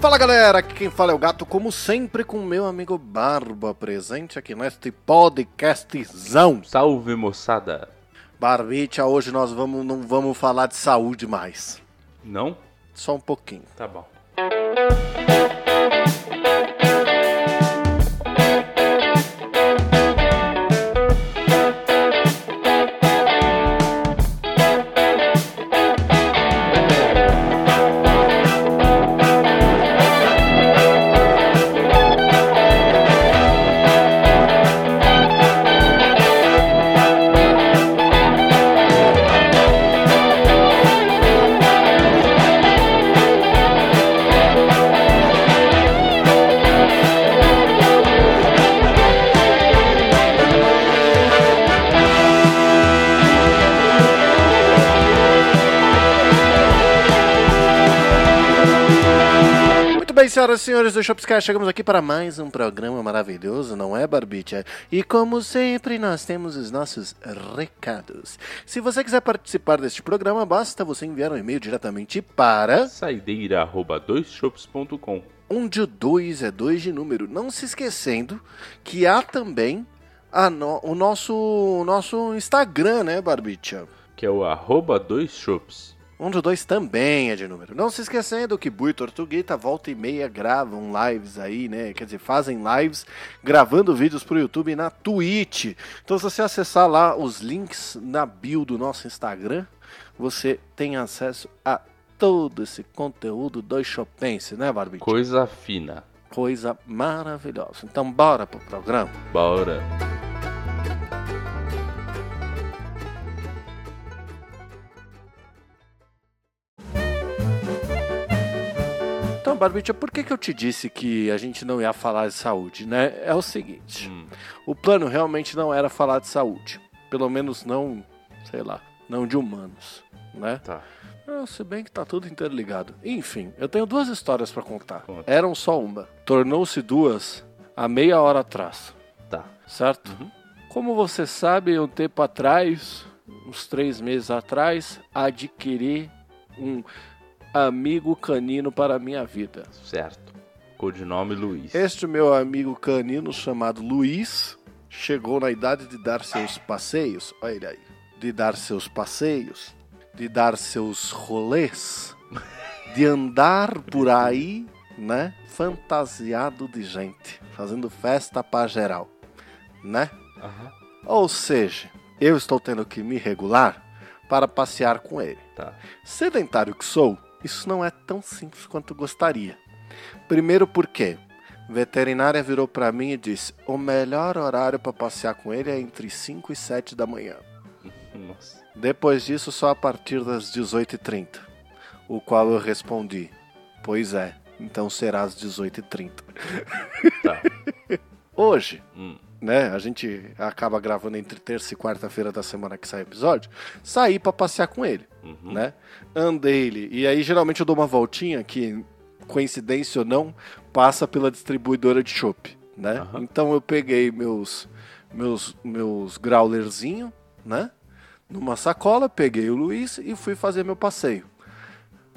Fala galera, aqui quem fala é o Gato, como sempre com meu amigo Barba presente aqui neste podcastzão. Salve moçada! Barbicha, hoje nós vamos, não vamos falar de saúde mais. Não? Só um pouquinho. Tá bom. Senhoras e senhores do Shopscast, chegamos aqui para mais um programa maravilhoso, não é, Barbicha? E como sempre, nós temos os nossos recados. Se você quiser participar deste programa, basta você enviar um e-mail diretamente para Saideira arroba doisshops.com onde o 2 é 2 de número. Não se esquecendo que há também no- o nosso, o nosso Instagram, né, Barbicha? que é o arroba doisshops. Onde o 2 também é de número. Não se esquecendo que Bui e Tortuguita volta e meia gravam lives aí, né? Quer dizer, fazem lives gravando vídeos pro YouTube e na Twitch. Então, se você acessar lá os links na bio do nosso Instagram, você tem acesso a todo esse conteúdo do Chopense, né, Barbie? Coisa fina. Coisa maravilhosa. Então, bora pro programa. Bora. Barbicha, por que, que eu te disse que a gente não ia falar de saúde, né? É o seguinte. Hum. O plano realmente não era falar de saúde. Pelo menos não, sei lá, não de humanos, né? Tá. Ah, Se bem que tá tudo interligado. Enfim, eu tenho duas histórias pra contar. Conta. Eram só uma. Tornou-se duas há meia hora atrás, Tá. certo? Uhum. Como você sabe, um tempo atrás, uns três meses atrás, adquiri um amigo canino para a minha vida. Certo. Codinome Luiz. Este meu amigo canino chamado Luiz chegou na idade de dar seus passeios, olha ele aí, de dar seus passeios, de dar seus rolês, de andar por aí, né, fantasiado de gente, fazendo festa pra geral, né? Aham. Ou seja, eu estou tendo que me regular para passear com ele. Tá. Sedentário que sou, isso não é tão simples quanto gostaria. Primeiro porque veterinária virou para mim e disse: "O melhor horário para passear com ele é entre 5 e 7 da manhã. Nossa. Depois disso só a partir das 18h30." O qual eu respondi: "Pois é, então será às 18h30." Tá. Hoje, Hum. Né? A gente acaba gravando entre terça e quarta-feira da semana que sai o episódio. Saí pra passear com ele, Uhum. né? Andei ele. E aí geralmente eu dou uma voltinha que, coincidência ou não, passa pela distribuidora de chopp, né? Aham. Então eu peguei meus meus meus growlerzinho, né? Numa sacola, peguei o Luiz e fui fazer meu passeio.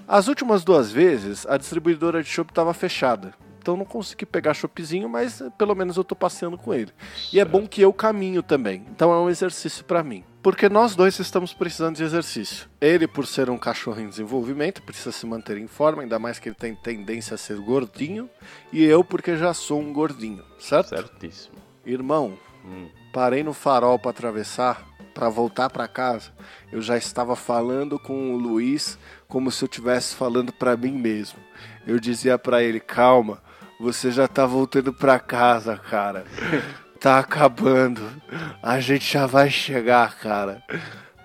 As últimas duas vezes, a distribuidora de chopp estava fechada. Então não consegui pegar choppzinho, mas eh, pelo menos eu tô passeando com ele. E é bom que eu caminho também. Então é um exercício pra mim. Porque nós dois estamos precisando de exercício. Ele, por ser um cachorro em desenvolvimento, precisa se manter em forma, ainda mais que ele tem tendência a ser gordinho. E eu, porque já sou um gordinho, certo? Certíssimo. Irmão, Hum. parei no farol pra atravessar, pra voltar pra casa. Eu já estava falando com o Luiz como se eu estivesse falando pra mim mesmo. Eu dizia pra ele: "Calma, você já tá voltando pra casa, cara. Tá acabando. A gente já vai chegar, cara."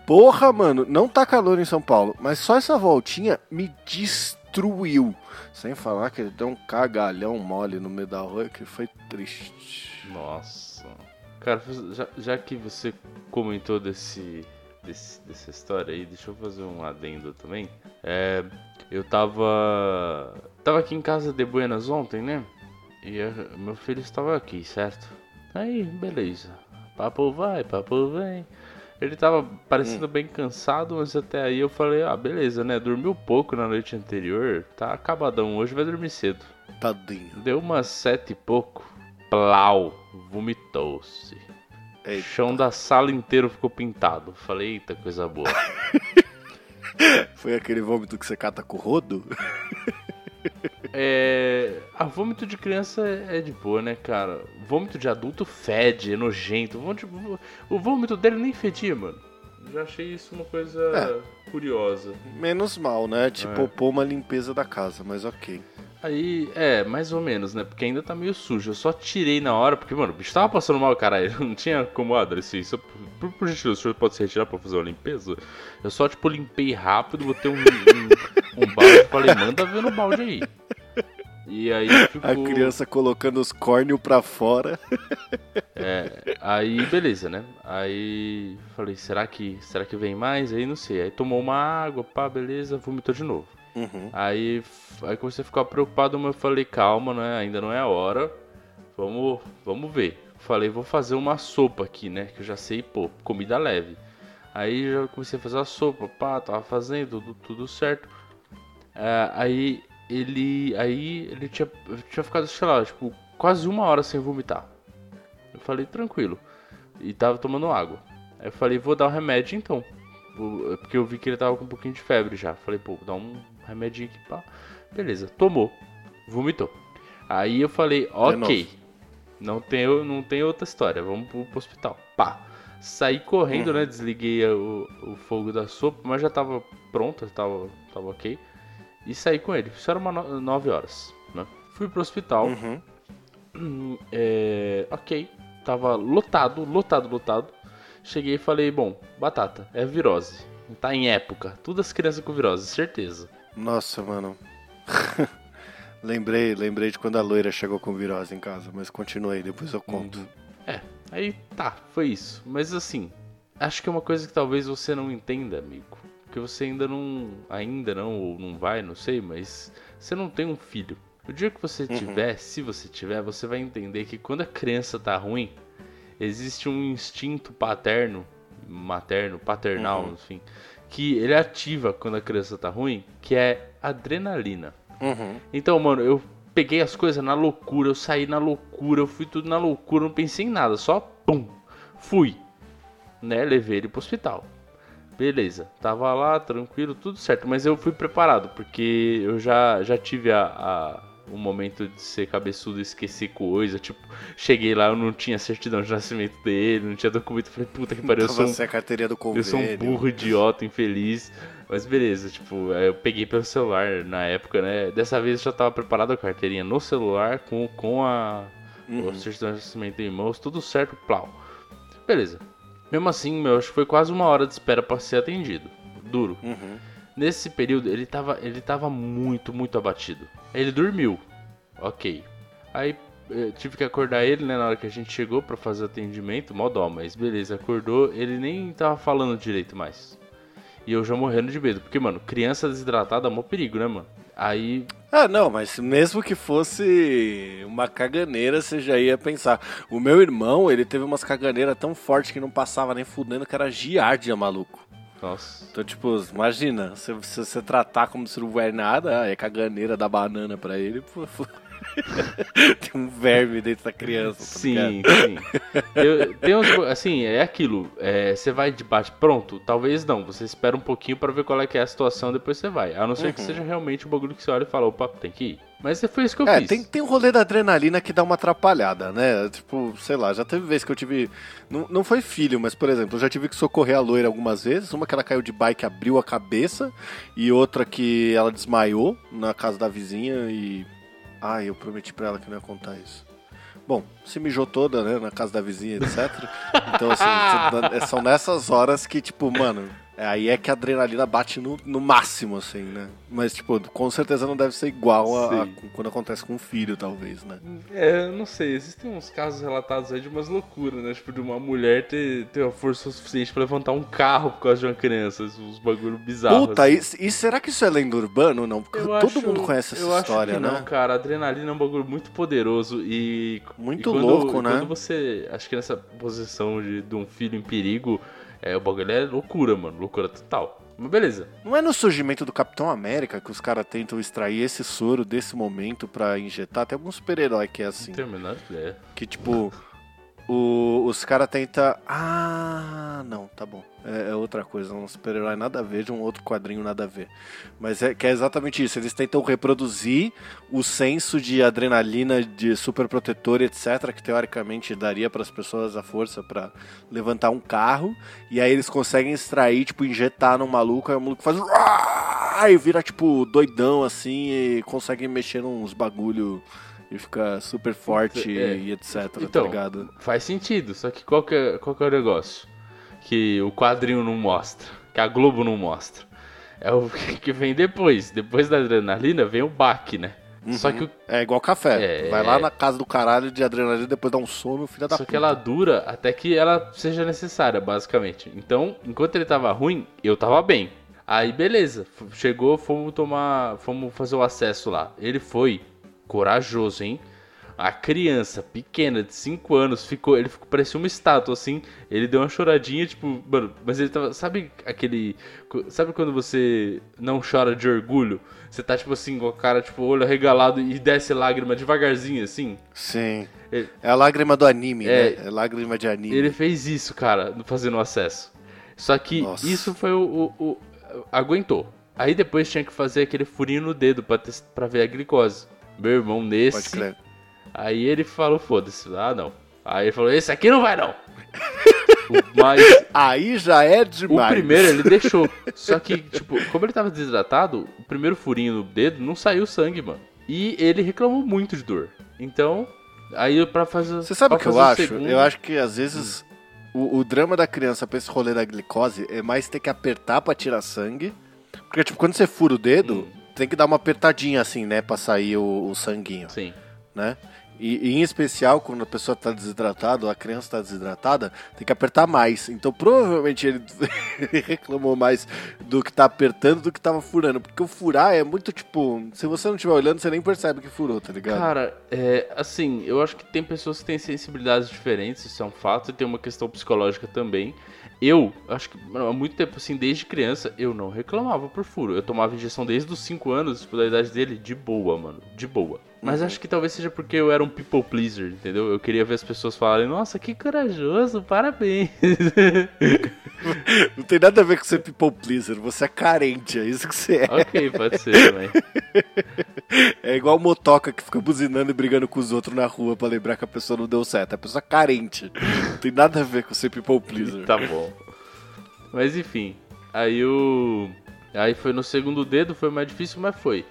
Porra, mano, não tá calor em São Paulo, mas só essa voltinha me destruiu. Sem falar que ele deu um cagalhão mole no meio da rua que foi triste. Nossa. Cara, já, já que você comentou desse, desse- dessa história aí, deixa eu fazer um adendo também. É, eu tava. Tava aqui em casa de Buenas ontem, né? E meu filho estava aqui, certo? Aí, beleza. Papo vai, papo vem. Ele tava parecendo hum. bem cansado, mas até aí eu falei, ah, beleza, né? Dormiu pouco na noite anterior, tá acabadão, hoje vai dormir cedo. Tadinho. Deu umas sete e pouco, plau, vomitou-se. O chão da sala inteiro ficou pintado. Falei, eita, coisa boa. Foi aquele vômito que você cata com o rodo? É. A vômito de criança é de boa, né, cara? Vômito de adulto fede, é nojento. O vômito dele nem fedia, mano. Já achei isso uma coisa é. curiosa. Menos mal, né? Tipo, é. pôr uma limpeza da casa, mas ok. Aí, é, mais ou menos, né? Porque ainda tá meio sujo. Eu só tirei na hora, porque, mano, o bicho tava passando mal, caralho. Não tinha como, assim, só, por, por gentileza, o senhor pode se retirar pra fazer uma limpeza? Eu só, tipo, limpei rápido, botei um, um, um balde falei, manda ver no balde aí. E aí ficou... A criança colocando os córneos pra fora. É, aí beleza, né? Aí falei, será que, será que vem mais? Aí não sei. Aí tomou uma água, pá, beleza, vomitou de novo. Uhum. Aí, aí comecei a ficar preocupado, mas eu falei, calma, né? Ainda não é a hora. Vamos, vamos ver. Falei, vou fazer uma sopa aqui, né? Que eu já sei, pô, comida leve. Aí já comecei a fazer a sopa, pá, tava fazendo tudo, tudo certo. É, aí ele. Aí ele tinha, tinha ficado, sei lá, tipo, quase uma hora sem vomitar. Eu falei, tranquilo. E tava tomando água. Aí eu falei, vou dar um remédio então. Porque eu vi que ele tava com um pouquinho de febre já. Falei, pô, dar um remedinho aqui, pá. Beleza, tomou. Vomitou. Aí eu falei, ok. Não tem, não tem outra história, vamos pro, pro hospital. Pá. Saí correndo, uhum. né? Desliguei o, o fogo da sopa, mas já tava pronto, tava, tava ok. E saí com ele. Isso era uma 9 horas, né? Fui pro hospital. Uhum. É, ok. Tava lotado, lotado, lotado. Cheguei e falei, bom, batata, é virose. Tá em época. Todas as crianças com virose, certeza. Nossa, mano. lembrei, lembrei de quando a loira chegou com virose em casa, mas continuei, depois eu conto. É, aí tá, foi isso. Mas assim, acho que é uma coisa que talvez você não entenda, amigo. Porque você ainda não. Ainda não, ou não vai, não sei, mas você não tem um filho. O dia que você uhum. tiver, se você tiver, você vai entender que quando a criança tá ruim, existe um instinto paterno, materno, paternal, uhum. enfim, que ele ativa quando a criança tá ruim, que é adrenalina. Uhum. Então, mano, eu peguei as coisas na loucura, eu saí na loucura, eu fui tudo na loucura, não pensei em nada, só pum, fui, né, levei ele pro hospital. Beleza, tava lá, tranquilo, tudo certo, mas eu fui preparado, porque eu já, já tive a, a um momento de ser cabeçudo e esquecer coisa, tipo, cheguei lá, eu não tinha certidão de nascimento dele, não tinha documento, falei, puta que pariu, eu sou um, a do convênio. eu sou um burro idiota, infeliz, mas beleza, tipo, eu peguei pelo celular na época, né, dessa vez eu já tava preparado a carteirinha no celular, com, com a, uhum. certidão de nascimento em mãos, tudo certo, plau. Beleza, mesmo assim, meu, acho que foi quase uma hora de espera para ser atendido. Duro. Uhum. Nesse período, ele tava, ele tava muito, muito abatido. Ele dormiu. Ok. Aí tive que acordar ele, né, na hora que a gente chegou para fazer atendimento, mó dó, mas beleza, acordou, ele nem tava falando direito mais. E eu já morrendo de medo, porque, mano, criança desidratada é mó perigo, né, mano? Aí. Ah, não, mas mesmo que fosse uma caganeira, você já ia pensar. O meu irmão, ele teve umas caganeiras tão fortes que não passava nem fudendo, que era giardia, maluco. Nossa. Então, tipo, imagina, se, se você tratar como se não houver nada, ah, é caganeira da banana pra ele, pô. tem um verme dentro da criança. Tá sim, sim. Eu, tem uns, assim, é aquilo. É, você vai de bate pronto? Talvez não. Você espera um pouquinho para ver qual é que é a situação, depois você vai. A não ser uhum. que seja realmente um bagulho que você olha e fala, opa, tem que ir. Mas foi isso que eu é, fiz. Tem, tem um rolê da adrenalina que dá uma atrapalhada, né? Tipo, sei lá, já teve vezes que eu tive. Não, não foi filho, mas, por exemplo, eu já tive que socorrer a loira algumas vezes. Uma que ela caiu de bike, abriu a cabeça, e outra que ela desmaiou na casa da vizinha e ah, eu prometi pra ela que não ia contar isso. Bom, se mijou toda, né, na casa da vizinha, etc. Então, assim, são nessas horas que, tipo, mano, é, aí é que a adrenalina bate no, no máximo, assim, né? Mas, tipo, com certeza não deve ser igual a, a, quando acontece com um filho, talvez, né? É, eu não sei. Existem uns casos relatados aí de umas loucuras, né? Tipo, de uma mulher ter, ter a força suficiente pra levantar um carro por causa de uma criança. Uns bagulho bizarros. Puta, assim. e, e, será que isso é lenda urbana ou não? Porque eu todo acho, mundo conhece essa eu história, acho que né? Não, cara. A adrenalina é um bagulho muito poderoso e. Muito e quando, louco, né? Quando você. Acho que nessa posição de, de um filho em perigo É, o bagulho é loucura, mano. Loucura total. Mas beleza. Não é no surgimento do Capitão América que os caras tentam extrair esse soro desse momento pra injetar? Tem algum super-herói que é assim. Não tenho a menor ideia. Que tipo, o- os caras tentam. Ah, não, tá bom. É, é outra coisa, um super-herói nada a ver de um outro quadrinho nada a ver. Mas é que é exatamente isso. Eles tentam reproduzir o senso de adrenalina, de super protetor, etc., que teoricamente daria para as pessoas a força pra levantar um carro. E aí eles conseguem extrair, tipo, injetar no maluco, aí o maluco faz. E vira, tipo, doidão assim e consegue mexer nos bagulho. E fica super forte É. e etc, Então, tá ligado? Faz sentido, só que qual que, é, qual que é o negócio? Que o quadrinho não mostra, que a Globo não mostra. É o que vem depois. Depois da adrenalina vem o baque, né? Só que, o- É igual café. É. Vai lá na casa do caralho de adrenalina depois dá um sono, filho da só que puta. ela dura até que ela seja necessária, basicamente. Então, enquanto ele tava ruim, eu tava bem. Aí, beleza. Chegou, fomos tomar. Fomos fazer o acesso lá. Ele foi corajoso, hein? A criança pequena de 5 anos ficou. Ele ficou, parecia uma estátua, assim. Ele deu uma choradinha, tipo, mano, mas ele tava. Sabe aquele. Sabe quando você não chora de orgulho? Você tá, tipo assim, com a cara, tipo, olho arregalado e desce lágrima devagarzinho, assim? Sim. Ele- É a lágrima do anime, É. né? É lágrima de anime. Ele fez isso, cara, fazendo o acesso. Só que Nossa. isso foi o, o- o- Aguentou. Aí depois tinha que fazer aquele furinho no dedo pra ver a glicose. Meu irmão, Pode nesse. crer. Aí ele falou: foda-se. Ah, não. Aí ele falou: esse aqui não vai não. O- Mas Aí já é o demais. primeiro ele deixou. Só que, tipo, como ele tava desidratado, o primeiro furinho no dedo não saiu sangue, mano. E ele reclamou muito de dor. Então, aí pra fazer. Você sabe o que eu acho? segundo- Eu acho que às vezes o, o drama da criança pra esse rolê da glicose é mais ter que apertar pra tirar sangue. Porque, tipo, quando você fura o dedo, Hum. Tem que dar uma apertadinha assim, né? Pra sair o, o sanguinho, Sim. né? E, e em especial, quando a pessoa tá desidratada, ou a criança tá desidratada, tem que apertar mais. Então, provavelmente ele reclamou mais do que tá apertando do que tava furando. Porque o furar é muito, tipo, se você não estiver olhando, você nem percebe que furou, tá ligado? Cara, é, assim, eu acho que tem pessoas que têm sensibilidades diferentes, isso é um fato, e tem uma questão psicológica também. Eu, acho que há muito tempo, assim, desde criança, eu não reclamava por furo. Eu tomava injeção desde os 5 anos, tipo, da idade dele, de boa, mano, de boa. Mas acho que talvez seja porque eu era um people pleaser, entendeu? Eu queria ver as pessoas falarem, nossa, que corajoso, parabéns. Não tem nada a ver com ser people pleaser, você é carente, é isso que você é. ok, pode ser também. É igual motoca que fica buzinando e brigando com os outros na rua pra lembrar que a pessoa não deu certo. É a pessoa carente. Não tem nada a ver com ser people pleaser. Tá bom. Mas enfim, aí o. Aí foi no segundo dedo, foi mais difícil, mas foi.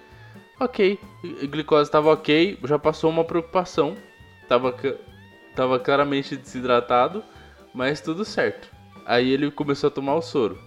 Ok, a glicose tava ok, já passou uma preocupação. Tava, tava claramente desidratado, mas tudo certo. Aí ele começou a tomar o soro.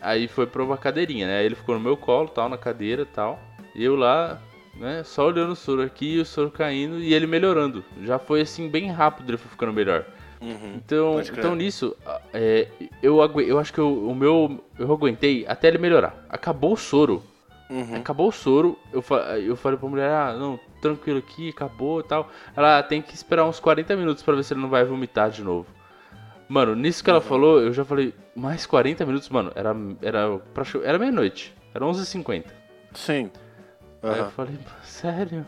Aí foi pra uma cadeirinha, né? Aí ele ficou no meu colo, tal, na cadeira tal. E eu lá, né, só olhando o soro aqui, o soro caindo e ele melhorando. Já foi assim, bem rápido, ele foi ficando melhor. Uhum. Então, então nisso, é, eu, eu acho que eu- o meu. Eu aguentei até ele melhorar. Acabou o soro. Uhum. Acabou o soro. Eu, eu falei pra mulher: ah, não, tranquilo aqui, acabou e tal. Ela "Ah, tem que esperar uns 40 minutos pra ver se ele não vai vomitar de novo. Mano, nisso que ela falou, eu já falei: mais 40 minutos, mano. Era, era, era meia-noite. Era 11h50. Sim. Aí eu falei, sério?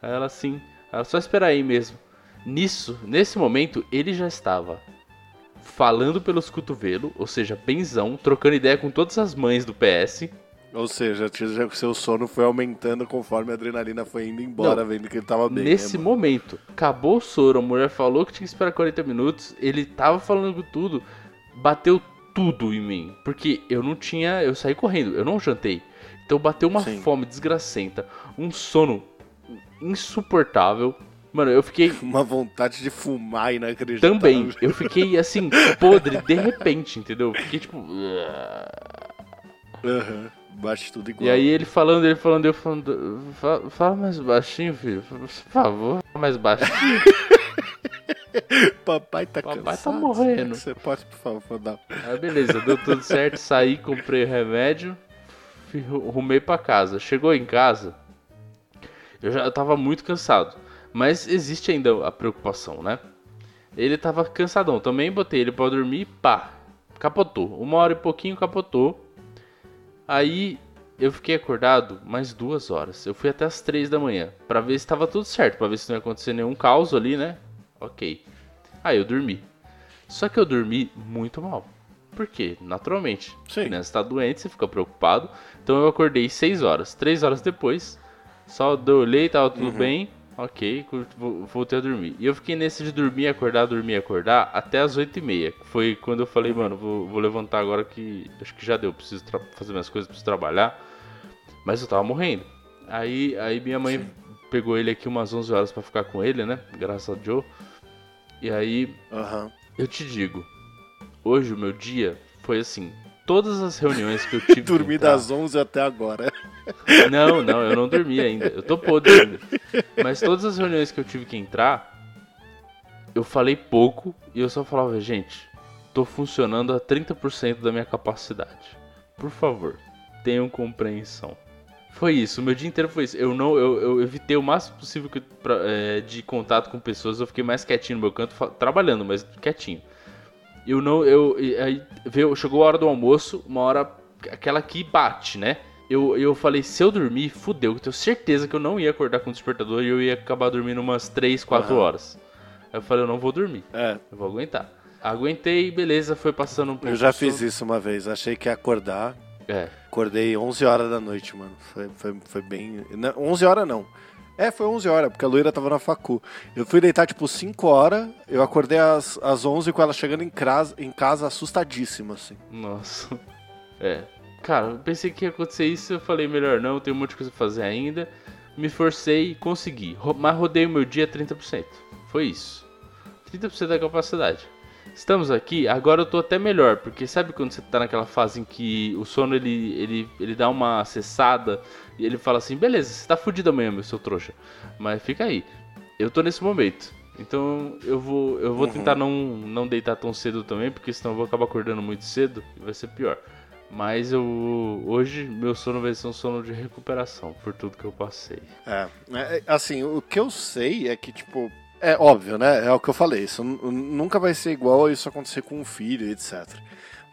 Aí ela assim, ela só espera aí mesmo. Nisso, nesse momento, ele já estava falando pelos cotovelos, ou seja, benzão, trocando ideia com todas as mães do PS. Ou seja, o seu sono foi aumentando conforme a adrenalina foi indo embora, Não. vendo que ele tava bem. Nesse né, momento, acabou o soro, a mulher falou que tinha que esperar 40 minutos, ele tava falando tudo, bateu tudo em mim, porque eu não tinha, eu saí correndo, eu não jantei. Então bateu uma Sim. fome desgracenta, um sono insuportável. Mano, eu fiquei Uma vontade de fumar inacreditável. Também, eu fiquei assim, podre de repente, entendeu? Fiquei tipo. Aham. Bate tudo igual. E aí ele falando, ele falando, eu falando. "Fa- Fala mais baixinho, filho, por favor, fala mais baixinho. Papai tá Papai cansado. tá morrendo. Você pode, por favor, dar. Aí beleza, deu tudo certo, saí, comprei o remédio, rumei pra casa. Chegou em casa, eu já tava muito cansado. Mas existe ainda a preocupação, né? Ele tava cansadão, também botei ele pra dormir, pá. capotou. Uma hora e pouquinho capotou. Aí eu fiquei acordado mais duas horas. Eu fui até as três da manhã para ver se estava tudo certo, para ver se não ia acontecer nenhum caos ali, né? Ok. Aí eu dormi. Só que eu dormi muito mal. Por quê? Naturalmente. Sim. A criança tá doente, você fica preocupado. Então eu acordei 6 horas. 3 horas depois, só eu olhei, tava tudo bem. Ok, vo- voltei a dormir. E eu fiquei nesse de dormir, acordar, dormir, acordar até as 8 e meia. Foi quando eu falei, mano, vou, vou levantar agora que acho que já deu. Preciso fazer minhas coisas, preciso trabalhar. Mas eu tava morrendo. Aí, aí minha mãe pegou ele aqui umas 11 horas pra ficar com ele, né? Graças a Joe. E aí Aham. eu te digo, hoje o meu dia foi assim, todas as reuniões que eu tive que Dormi entrar- das 11 até agora. Não, não, eu não dormi ainda. Eu tô podre ainda. Mas todas as reuniões que eu tive que entrar, eu falei pouco e eu só falava, gente, tô funcionando a 30% da minha capacidade. Por favor, tenham compreensão. Foi isso, meu dia inteiro foi isso. Eu não, eu, eu evitei o máximo possível que, pra- é, de contato com pessoas. Eu fiquei mais quietinho no meu canto, trabalhando, mas quietinho. Eu não, eu, aí veio, chegou a hora do almoço, uma hora aquela que bate, né? Eu, eu falei, se eu dormir, fudeu, eu tenho certeza que eu não ia acordar com o despertador e eu ia acabar dormindo umas 3, 4 Aham. horas. Aí eu falei, eu não vou dormir, É, eu vou aguentar. Aguentei, beleza, foi passando um pouco. eu já fiz isso uma vez. Achei que ia acordar. É, Acordei 11 horas da noite, mano. Foi, foi, foi bem. Não, 11 horas não. É, foi 11 horas, porque a loira tava na facu. Eu fui deitar tipo 5 horas, eu acordei às, às 11 com ela chegando em casa, em casa assustadíssima, assim. nossa. É. Cara, eu pensei que ia acontecer isso, eu falei, melhor não, tem um monte de coisa pra fazer ainda. Me forcei e consegui. Mas rodei o meu dia 30%. Foi isso. 30% da capacidade. Estamos aqui, agora eu tô até melhor, porque sabe quando você tá naquela fase em que o sono ele, ele, ele dá uma acessada e ele fala assim: beleza, você tá fudido amanhã, meu seu trouxa, mas fica aí. Eu tô nesse momento, então eu vou, eu vou Uhum. tentar não, não deitar tão cedo também, porque senão eu vou acabar acordando muito cedo e vai ser pior. Mas eu hoje meu sono vai ser um sono de recuperação por tudo que eu passei. É, é, assim, o que eu sei é que, tipo, é óbvio, né? É o que eu falei, isso nu- nunca vai ser igual isso acontecer com um filho, etc.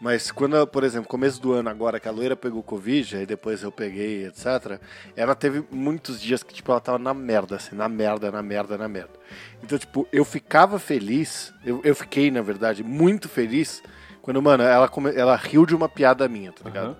Mas quando, por exemplo, começo do ano agora, que a loira pegou Covid, aí depois eu peguei, etc., ela teve muitos dias que, tipo, ela tava na merda, assim, na merda, na merda, na merda. Então, tipo, eu ficava feliz, eu, eu fiquei, na verdade, muito feliz quando, mano, ela, come- ela riu de uma piada minha, tá ligado? Aham.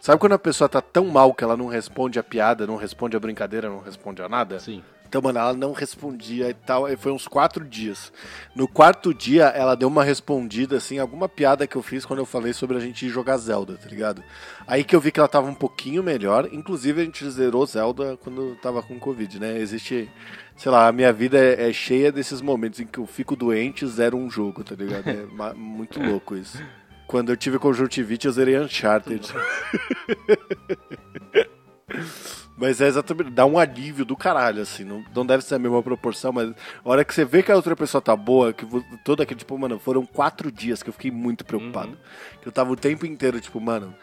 Sabe quando a pessoa tá tão mal que ela não responde a piada, não responde a brincadeira, não responde a nada? Sim. Então, mano, ela não respondia e tal. Aí foi uns quatro dias. No quarto dia, ela deu uma respondida, assim, alguma piada que eu fiz quando eu falei sobre a gente jogar Zelda, tá ligado? Aí que eu vi que ela tava um pouquinho melhor. Inclusive, a gente zerou Zelda quando tava com Covid, né? Existe, sei lá, a minha vida é, é cheia desses momentos em que eu fico doente e zero um jogo, tá ligado? É muito louco isso. Quando eu tive conjuntivite, eu zerei Uncharted. Mas é exatamente, dá um alívio do caralho, assim. Não, não deve ser a mesma proporção, mas a hora que você vê que a outra pessoa tá boa, que todo aquele, tipo, mano, foram quatro dias que eu fiquei muito preocupado. Que eu tava o tempo inteiro, tipo, mano,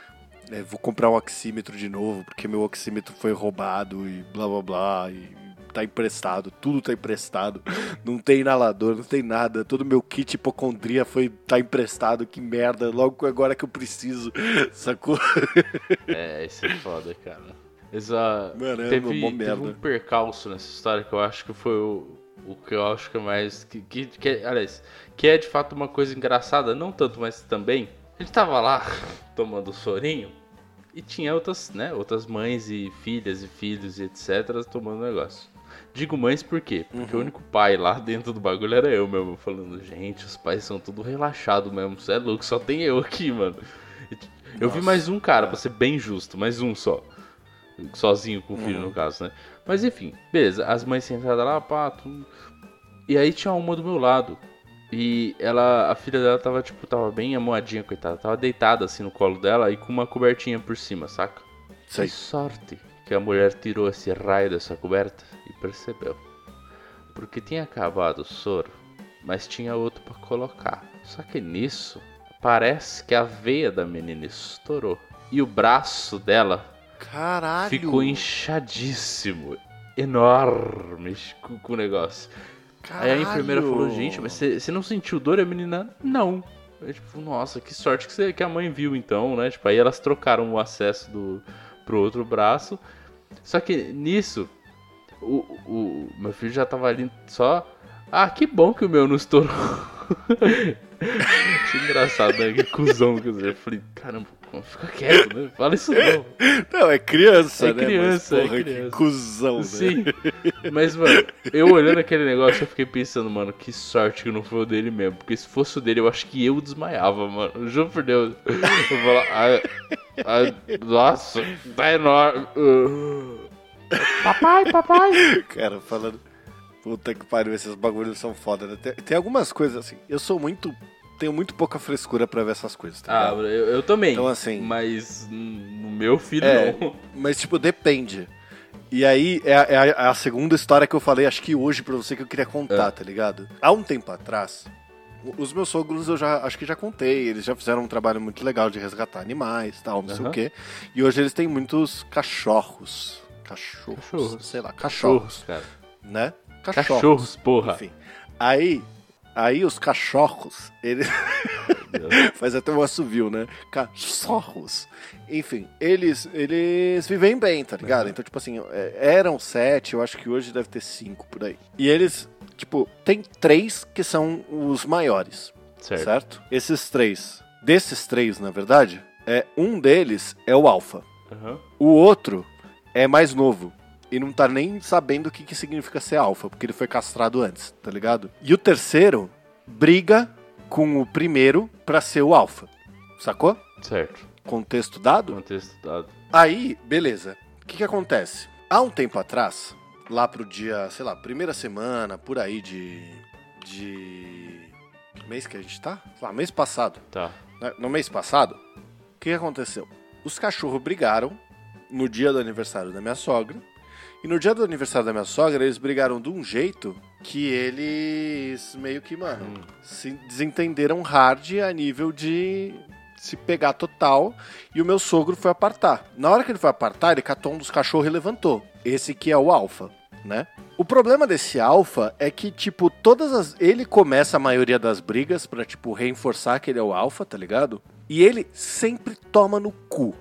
é, vou comprar um oxímetro de novo, porque meu oxímetro foi roubado e blá blá blá, e tá emprestado, tudo tá emprestado. Não tem inalador, não tem nada. Todo meu kit hipocondria foi tá emprestado, que merda. Logo agora que eu preciso, sacou? É, isso é foda, cara. Essa, Mano, é teve, teve um percalço nessa história que eu acho que foi o, o que eu acho que é mais. Que, que, que é- aliás, que é de fato uma coisa engraçada, não tanto, mas também. Ele tava lá tomando sorinho e tinha outras, né, outras mães e filhas e filhos e etc. tomando negócio. Digo mães por quê? Porque Uhum. o único pai lá dentro do bagulho era eu mesmo, falando, gente, os pais são tudo relaxado mesmo, você é louco, só tem eu aqui, mano. Eu vi Nossa, mais um cara, pra ser bem justo, mais um só. Sozinho com o filho, Uhum. no caso, né? Mas enfim, beleza. As mães sentadas lá, pá, tudo. E aí tinha uma do meu lado. E ela, a filha dela tava, tipo, tava bem amoadinha, coitada. Tava deitada assim no colo dela e com uma cobertinha por cima, saca? Sei. Que sorte que a mulher tirou esse raio dessa coberta e percebeu. Porque tinha acabado o soro, mas tinha outro pra colocar. Só que nisso, parece que a veia da menina estourou. E o braço dela Caralho. ficou inchadíssimo. Enorme com, o negócio. Aí a enfermeira Caralho. falou, gente, mas você não sentiu dor? E a menina, não. Eu, tipo, nossa, que sorte que, você, que a mãe viu então, né? Tipo, aí elas trocaram o acesso do, pro outro braço. Só que nisso, o, o meu filho já tava ali só. Ah, que bom que o meu não estourou. Achei engraçado, né? Que cuzão que eu falei, caramba, fica quieto, né? Fala isso não. Não, é criança, É né? criança, Mas, é porra, criança. Que cuzão, né? Sim. Mas, mano, eu olhando aquele negócio, eu fiquei pensando, mano, que sorte que não foi o dele mesmo. Porque se fosse o dele, eu acho que eu desmaiava, mano. Juro por Deus. Eu vou lá. ai, ai, nossa, tá enorme. Uh. Papai, papai. Cara, falando. Puta que pariu, esses bagulhos são foda, né? Tem, tem algumas coisas assim. Eu sou muito. Tenho muito pouca frescura pra ver essas coisas, tá Ah, eu, eu também. Então, assim- Mas no meu filho, É. não. Mas, tipo, depende. E aí, é, a- é a, é a segunda história que eu falei, acho que hoje, pra você, que eu queria contar, tá ligado? Há um tempo atrás, os meus sogros eu já acho que já contei, eles já fizeram um trabalho muito legal de resgatar animais tal, não sei Aham. o quê. E hoje eles têm muitos cachorros. Cachorros. Cachorros. Sei lá, cachorros, Cachorros, cara. né? Cachorros, porra. Enfim. Aí, aí os cachorros, eles. Faz até um assovio, né? Cachorros. Enfim, eles, eles vivem bem, tá ligado? Então, tipo assim, é, eram sete, eu acho que hoje deve ter cinco por aí. E eles, tipo, tem três que são os maiores, Certo. certo? Esses três, desses três, na verdade, é um deles é o alfa. Aham. O outro é mais novo. E não tá nem sabendo o que, que significa ser alfa, porque ele foi castrado antes, tá ligado? E o terceiro briga com o primeiro pra ser o alfa. Sacou? Certo. Contexto dado? Contexto dado. Aí, beleza. O que, que acontece? Há um tempo atrás, lá pro dia, sei lá, primeira semana, por aí de. de. Mês que a gente tá? Sei lá, mês passado. Tá. né? No mês passado, o que que aconteceu? Os cachorros brigaram no dia do aniversário da minha sogra. E no dia do aniversário da minha sogra, eles brigaram de um jeito que eles meio que, mano, Hum. se desentenderam hard a nível de se pegar total. E o meu sogro foi apartar. Na hora que ele foi apartar, ele catou um dos cachorros e levantou. Esse que é o alfa, né? O problema desse alfa é que, tipo, todas as. Ele começa a maioria das brigas pra, tipo, reforçar que ele é o alfa, tá ligado? E ele sempre toma no cu.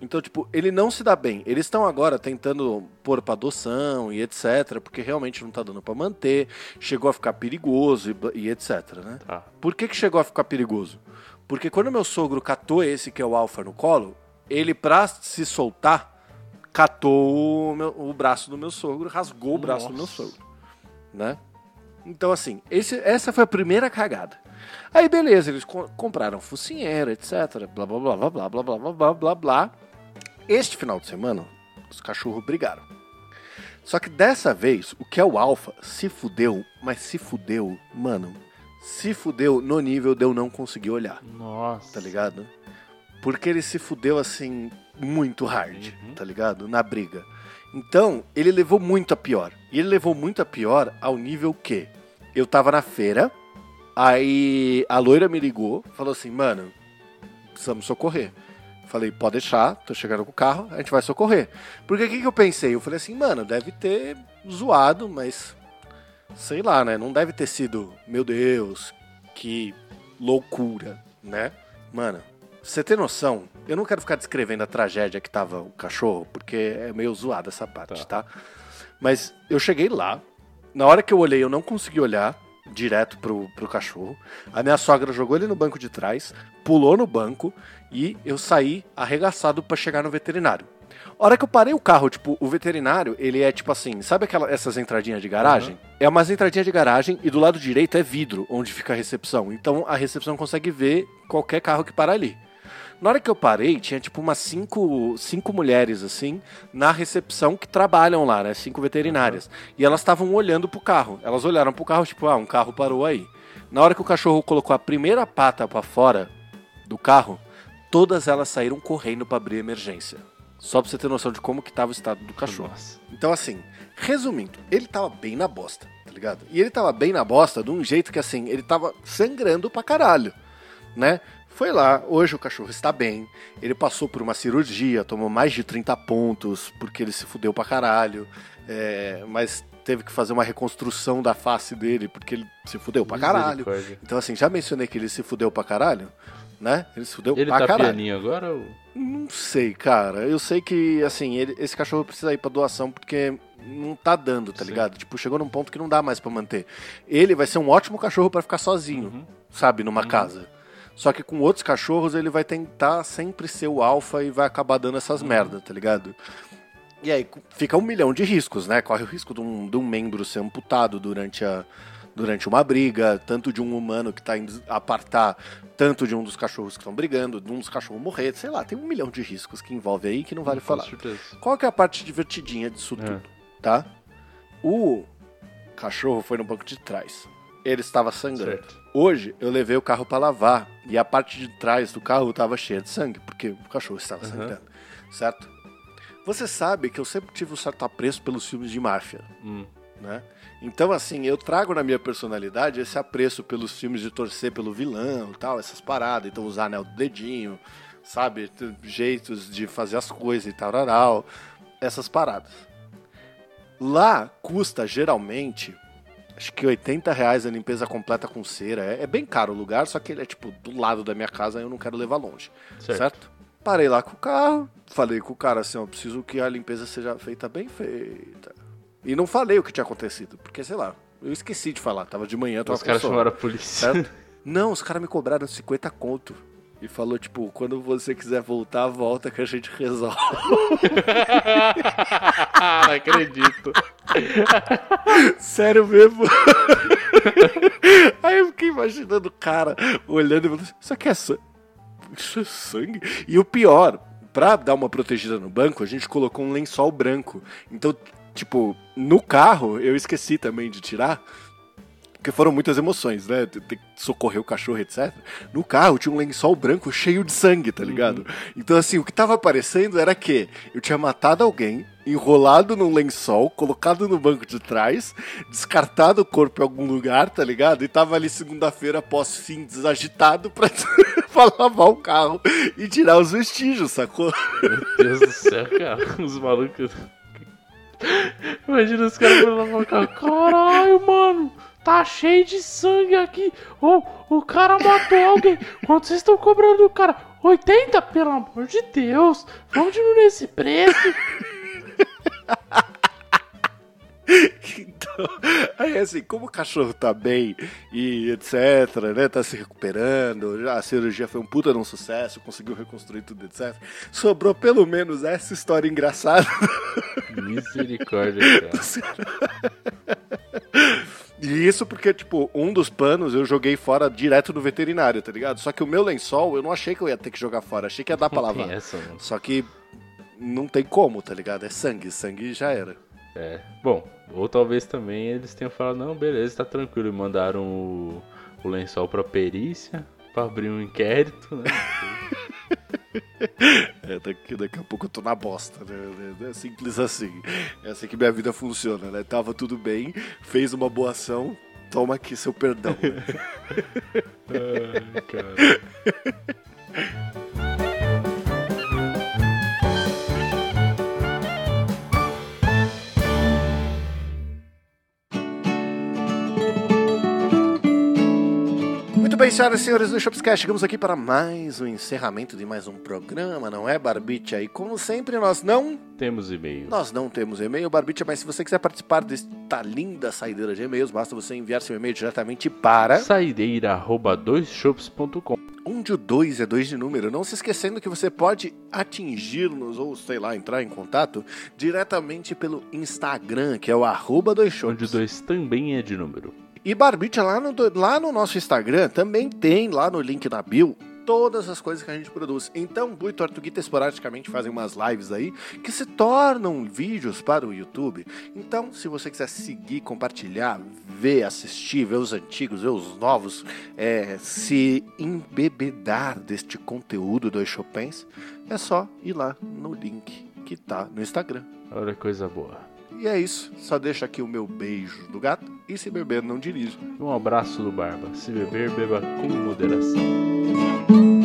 Então, tipo, ele não se dá bem. Eles estão agora tentando pôr pra adoção e etc, porque realmente não tá dando pra manter. Chegou a ficar perigoso e, e etc, né? Tá. Por que, que chegou a ficar perigoso? Porque quando meu sogro catou esse que é o alfa no colo, ele, pra se soltar, catou o, meu- o braço do meu sogro, rasgou o braço do meu sogro. Né? Então, assim, esse- essa foi a primeira cagada. Aí, beleza, eles co- compraram focinheiro, etc. Blá, blá, blá, blá, blá, blá, blá, blá, blá, blá. Este final de semana, os cachorros brigaram. Só que dessa vez, o que é o alfa se fudeu, mas se fudeu, mano, se fudeu no nível de eu não conseguir olhar, Nossa. tá ligado? Porque ele se fudeu assim, muito hard, Uhum. tá ligado? Na briga. Então, ele levou muito a pior. E ele levou muito a pior ao nível que eu tava na feira, aí a loira me ligou, falou assim, mano, precisamos socorrer. Falei, pode deixar, tô chegando com o carro, a gente vai socorrer. Porque o que, que eu pensei? Eu falei assim, mano, deve ter zoado, mas sei lá, né? Não deve ter sido, meu Deus, que loucura, né? Mano, você tem noção? Eu não quero ficar descrevendo a tragédia que tava o cachorro, porque é meio zoada essa parte, tá? Mas eu cheguei lá, na hora que eu olhei, eu não consegui olhar direto pro, pro cachorro. A minha sogra jogou ele no banco de trás, pulou no banco e eu saí arregaçado pra chegar no veterinário. A hora que eu parei o carro, tipo, o veterinário, ele é tipo assim, sabe aquela, essas entradinhas de garagem? É umas entradinhas de garagem e do lado direito é vidro, onde fica a recepção. Então a recepção consegue ver qualquer carro que parar ali. Na hora que eu parei, tinha tipo umas cinco, cinco mulheres, assim, na recepção que trabalham lá, né? Cinco veterinárias. E elas estavam olhando pro carro. Elas olharam pro carro, tipo, ah, um carro parou aí. Na hora que o cachorro colocou a primeira pata pra fora do carro, todas elas saíram correndo pra abrir a emergência. Só pra você ter noção de como que tava o estado do cachorro. Nossa. Então, assim, resumindo, ele tava bem na bosta, tá ligado? E ele tava bem na bosta de um jeito que, assim, ele tava sangrando pra caralho, né? Foi lá, hoje o cachorro está bem, ele passou por uma cirurgia, tomou mais de 30 pontos, porque ele se fudeu pra caralho, é, mas teve que fazer uma reconstrução da face dele, porque ele se fudeu pra caralho. Então, assim, já mencionei que ele se fudeu pra caralho, né? Ele se fudeu Ele pra tá caralho. pianinho agora ou... Não sei, cara. Eu sei que, assim, ele- esse cachorro precisa ir pra doação porque não tá dando, tá Sim. ligado? Tipo, chegou num ponto que não dá mais pra manter. Ele vai ser um ótimo cachorro pra ficar sozinho, Uhum. sabe, numa casa. Só que com outros cachorros ele vai tentar sempre ser o alfa e vai acabar dando essas merdas, tá ligado? E aí fica um milhão de riscos, né? Corre o risco de um, de um membro ser amputado durante, a, durante uma briga, tanto de um humano que tá indo apartar, tanto de um dos cachorros que estão brigando, de um dos cachorros morrer, sei lá, tem um milhão de riscos que envolve aí que não vale Com falar. certeza. Qual que é a parte divertidinha disso É. tudo, tá? O cachorro foi no banco de trás. Ele estava sangrando. Certo. Hoje eu levei o carro para lavar e a parte de trás do carro estava cheia de sangue, porque o cachorro estava Uhum. sangrando, certo? Você sabe que eu sempre tive um certo apreço pelos filmes de máfia, Hum. né? Então, assim, eu trago na minha personalidade esse apreço pelos filmes de torcer pelo vilão e tal, essas paradas, então usar anel do dedinho, sabe? Jeitos de fazer as coisas e tal, essas paradas. Lá custa geralmente, acho que 80 reais a limpeza completa com cera. É, é bem caro o lugar, só que ele é tipo do lado da minha casa e eu não quero levar longe. Certo. certo? Parei lá com o carro, falei com o cara assim, ó, preciso que a limpeza seja feita bem feita. E não falei o que tinha acontecido, porque sei lá, eu esqueci de falar, tava de manhã, tava Os caras chamaram a polícia. certo? Não, os caras me cobraram 50 conto. E falou, tipo, quando você quiser voltar, volta que a gente resolve. não acredito. Sério mesmo? Aí eu fiquei imaginando o cara olhando e falando, assim, isso aqui é sangue? Isso é sangue? E o pior, pra dar uma protegida no banco, a gente colocou um lençol branco. Então, tipo, no carro, eu esqueci também de tirar. Porque foram muitas emoções, né? Ter que socorrer o cachorro, etc. No carro tinha um lençol branco cheio de sangue, tá ligado? Então, assim, o que tava aparecendo era que eu tinha matado alguém, enrolado num lençol, colocado no banco de trás, descartado o corpo em algum lugar, tá ligado? E tava ali segunda-feira, após fim, desagitado pra, pra lavar o carro e tirar os vestígios, sacou? Meu Deus do céu, cara. Os malucos. Imagina os caras foram lavar o carro. Caralho, mano. Tá cheio de sangue aqui. Ô, o cara matou alguém. Quanto vocês estão cobrando do cara? 80? Pelo amor de Deus. Vamos diminuir esse preço. Então, aí assim, como o cachorro tá bem e etc, né, tá se recuperando, já a cirurgia foi um puta de um sucesso, conseguiu reconstruir tudo, etc. Sobrou pelo menos essa história engraçada. Misericórdia, cara. E isso porque, tipo, um dos panos eu joguei fora direto no veterinário, tá ligado? Só que o meu lençol, eu não achei que eu ia ter que jogar fora, achei que ia dar pra lavar. essa. Só que não tem como, tá ligado? É sangue, sangue já era. É, bom, ou talvez também eles tenham falado, não, beleza, tá tranquilo, e mandaram o, o lençol pra perícia, pra abrir um inquérito, né? É, daqui, daqui a pouco eu tô na bosta, né? É simples assim. É assim que minha vida funciona, né? Tava tudo bem, fez uma boa ação, toma aqui seu perdão. Ai, cara. bem, senhoras e senhores do Shopscast, chegamos aqui para mais um encerramento de mais um programa, não é, Barbicha? E como sempre, nós não Temos e-mail. Nós não temos e-mail, Barbicha, mas se você quiser participar desta linda saideira de e-mails, basta você enviar seu e-mail diretamente para Saideira arroba doisshops.com. onde o 2 é 2 de número. Não se esquecendo que você pode atingir-nos ou, sei lá, entrar em contato diretamente pelo Instagram, que é o arroba dois shows. Onde o 2 também é de número. E Barbicha, lá no, lá no nosso Instagram, também tem lá no link na bio todas as coisas que a gente produz. Então, Bui e Tortuguita esporadicamente fazem umas lives aí que se tornam vídeos para o YouTube. Então, se você quiser seguir, compartilhar, ver, assistir, ver os antigos, ver os novos, é, se embebedar deste conteúdo dos Chopins, é só ir lá no link que tá no Instagram. Olha coisa boa. E é isso. Só deixa aqui o meu beijo do gato e se beber, não dirija. Um abraço do Barba. Se beber, beba com moderação.